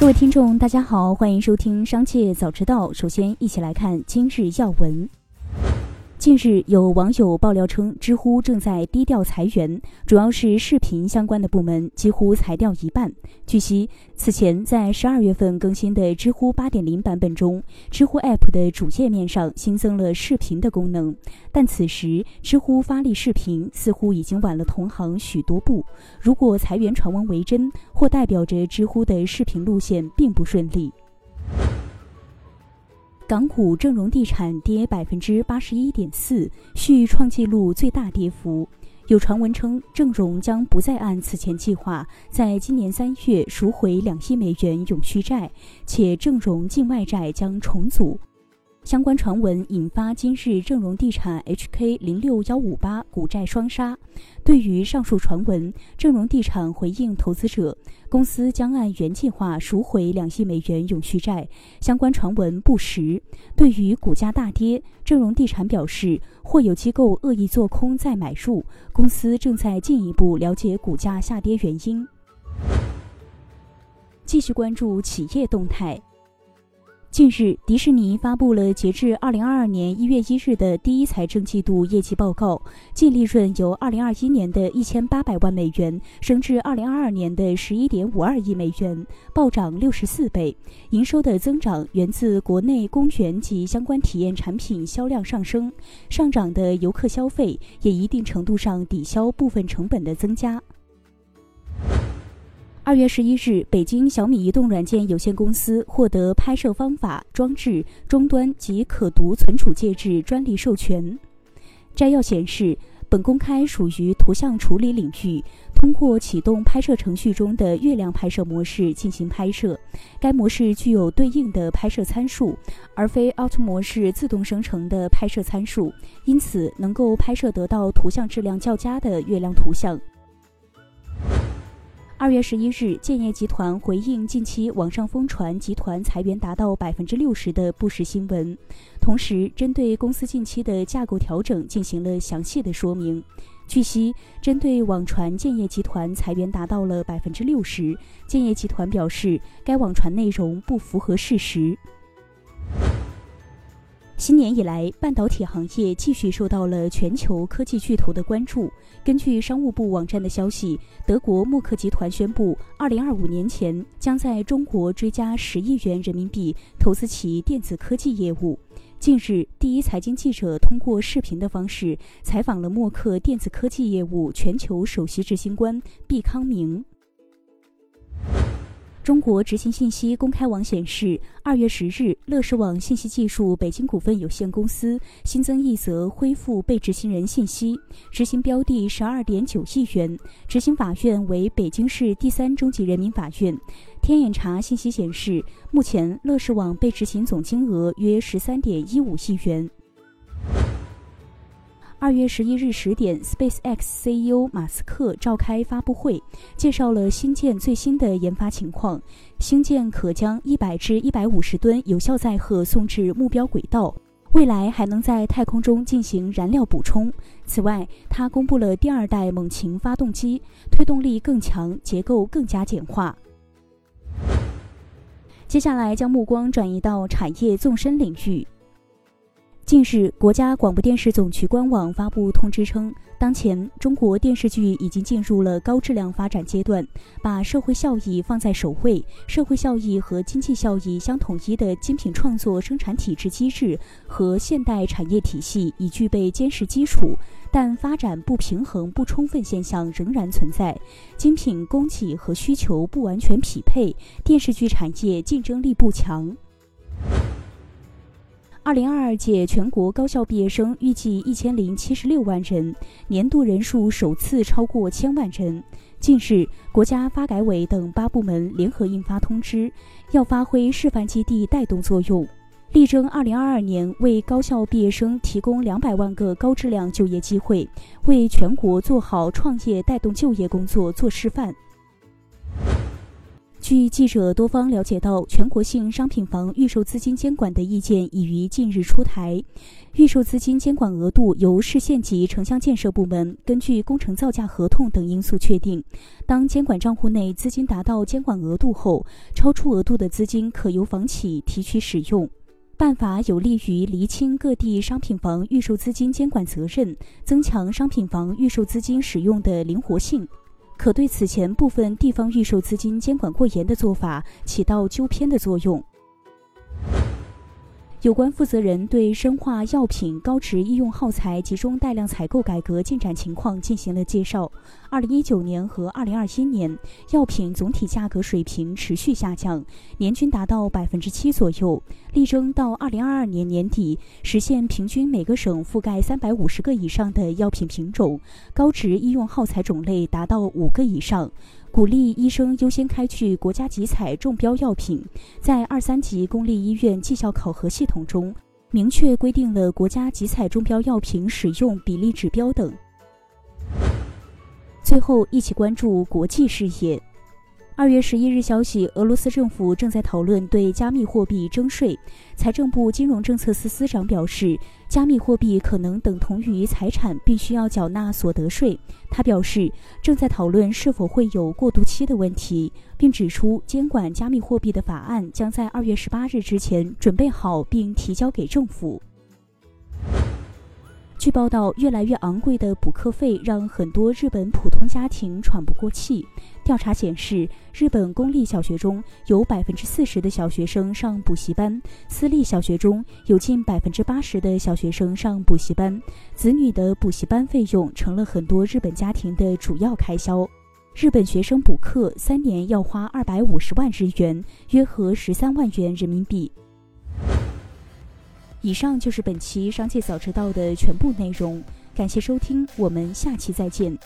各位听众，大家好，欢迎收听《商界早知道》。首先，一起来看今日要闻。近日，有网友爆料称，知乎正在低调裁员，主要是视频相关的部门几乎裁掉一半。据悉，此前在十二月份更新的知乎八点零版本中，知乎 App 的主页面上新增了视频的功能，但此时知乎发力视频似乎已经晚了同行许多步。如果裁员传闻为真，或代表着知乎的视频路线并不顺利。港股正荣地产跌百分之八十一点四，续创纪录最大跌幅。有传闻称，正荣将不再按此前计划，在今年三月赎回两亿美元永续债，且正荣境外债将重组。相关传闻引发今日正荣地产 HK 零六幺五八股债双杀。对于上述传闻，正荣地产回应投资者，公司将按原计划赎回两亿美元永续债，相关传闻不实。对于股价大跌，正荣地产表示，或有机构恶意做空再买入，公司正在进一步了解股价下跌原因。继续关注企业动态。近日，迪士尼发布了截至二零二二年一月一日的第一财政季度业绩报告，净利润由二零二一年的一千八百万美元升至二零二二年的十一点五二亿美元，暴涨六十四倍。营收的增长源自国内公园及相关体验产品销量上升，上涨的游客消费也一定程度上抵消部分成本的增加。二月十一日，北京小米移动软件有限公司获得拍摄方法、装置、终端及可读存储介质专利授权。摘要显示，本公开属于图像处理领域，通过启动拍摄程序中的月亮拍摄模式进行拍摄。该模式具有对应的拍摄参数，而非 Auto 模式自动生成的拍摄参数，因此能够拍摄得到图像质量较佳的月亮图像。二月十一日，建业集团回应近期网上疯传集团裁员达到百分之六十的不实新闻，同时针对公司近期的架构调整进行了详细的说明。据悉，针对网传建业集团裁员达到了百分之六十，建业集团表示该网传内容不符合事实。新年以来，半导体行业继续受到了全球科技巨头的关注。根据商务部网站的消息，德国默克集团宣布，二零二五年前将在中国追加十亿元人民币投资其电子科技业务。近日，第一财经记者通过视频的方式采访了默克电子科技业务全球首席执行官毕康明。中国执行信息公开网显示，二月十日，乐视网信息技术北京股份有限公司新增一则恢复被执行人信息，执行标的十二点九亿元，执行法院为北京市第三中级人民法院。天眼查信息显示，目前乐视网被执行总金额约十三点一五亿元。二月十一日十点，SpaceX CEO 马斯克召开发布会，介绍了星舰最新的研发情况。星舰可将一百至一百五十吨有效载荷送至目标轨道，未来还能在太空中进行燃料补充。此外，他公布了第二代猛禽发动机，推动力更强，结构更加简化。接下来将目光转移到产业纵深领域。近日，国家广播电视总局官网发布通知称，当前中国电视剧已经进入了高质量发展阶段，把社会效益放在首位，社会效益和经济效益相统一的精品创作生产体制机制和现代产业体系已具备坚实基础，但发展不平衡不充分现象仍然存在，精品供给和需求不完全匹配，电视剧产业竞争力不强。二零二二届全国高校毕业生预计一千零七十六万人，年度人数首次超过千万人。近日，国家发改委等八部门联合印发通知，要发挥示范基地带动作用，力争二零二二年为高校毕业生提供两百万个高质量就业机会，为全国做好创业带动就业工作做示范。据记者多方了解到，全国性商品房预售资金监管的意见已于近日出台。预售资金监管额度由市县级城乡建设部门根据工程造价合同等因素确定。当监管账户内资金达到监管额度后，超出额度的资金可由房企提取使用。办法有利于厘清各地商品房预售资金监管责任，增强商品房预售资金使用的灵活性。可对此前部分地方预售资金监管过严的做法起到纠偏的作用。有关负责人对生化药品高值医用耗材集中带量采购改革进展情况进行了介绍。二零一九年和二零二一年，药品总体价格水平持续下降，年均达到百分之七左右，力争到二零二二年年底实现平均每个省覆盖三百五十个以上的药品品种，高值医用耗材种类达到五个以上。鼓励医生优先开具国家集采中标药品，在二三级公立医院绩效考核系统中，明确规定了国家集采中标药品使用比例指标等。最后，一起关注国际视野。二月十一日消息，俄罗斯政府正在讨论对加密货币征税。财政部金融政策司司长表示，加密货币可能等同于财产，并需要缴纳所得税。他表示，正在讨论是否会有过渡期的问题，并指出，监管加密货币的法案将在二月十八日之前准备好并提交给政府。据报道，越来越昂贵的补课费让很多日本普通家庭喘不过气。调查显示，日本公立小学中有百分之四十的小学生上补习班，私立小学中有近百分之八十的小学生上补习班，子女的补习班费用成了很多日本家庭的主要开销。日本学生补课三年要花二百五十万日元，约合十三万元人民币。以上就是本期《商界早知道》的全部内容，感谢收听，我们下期再见。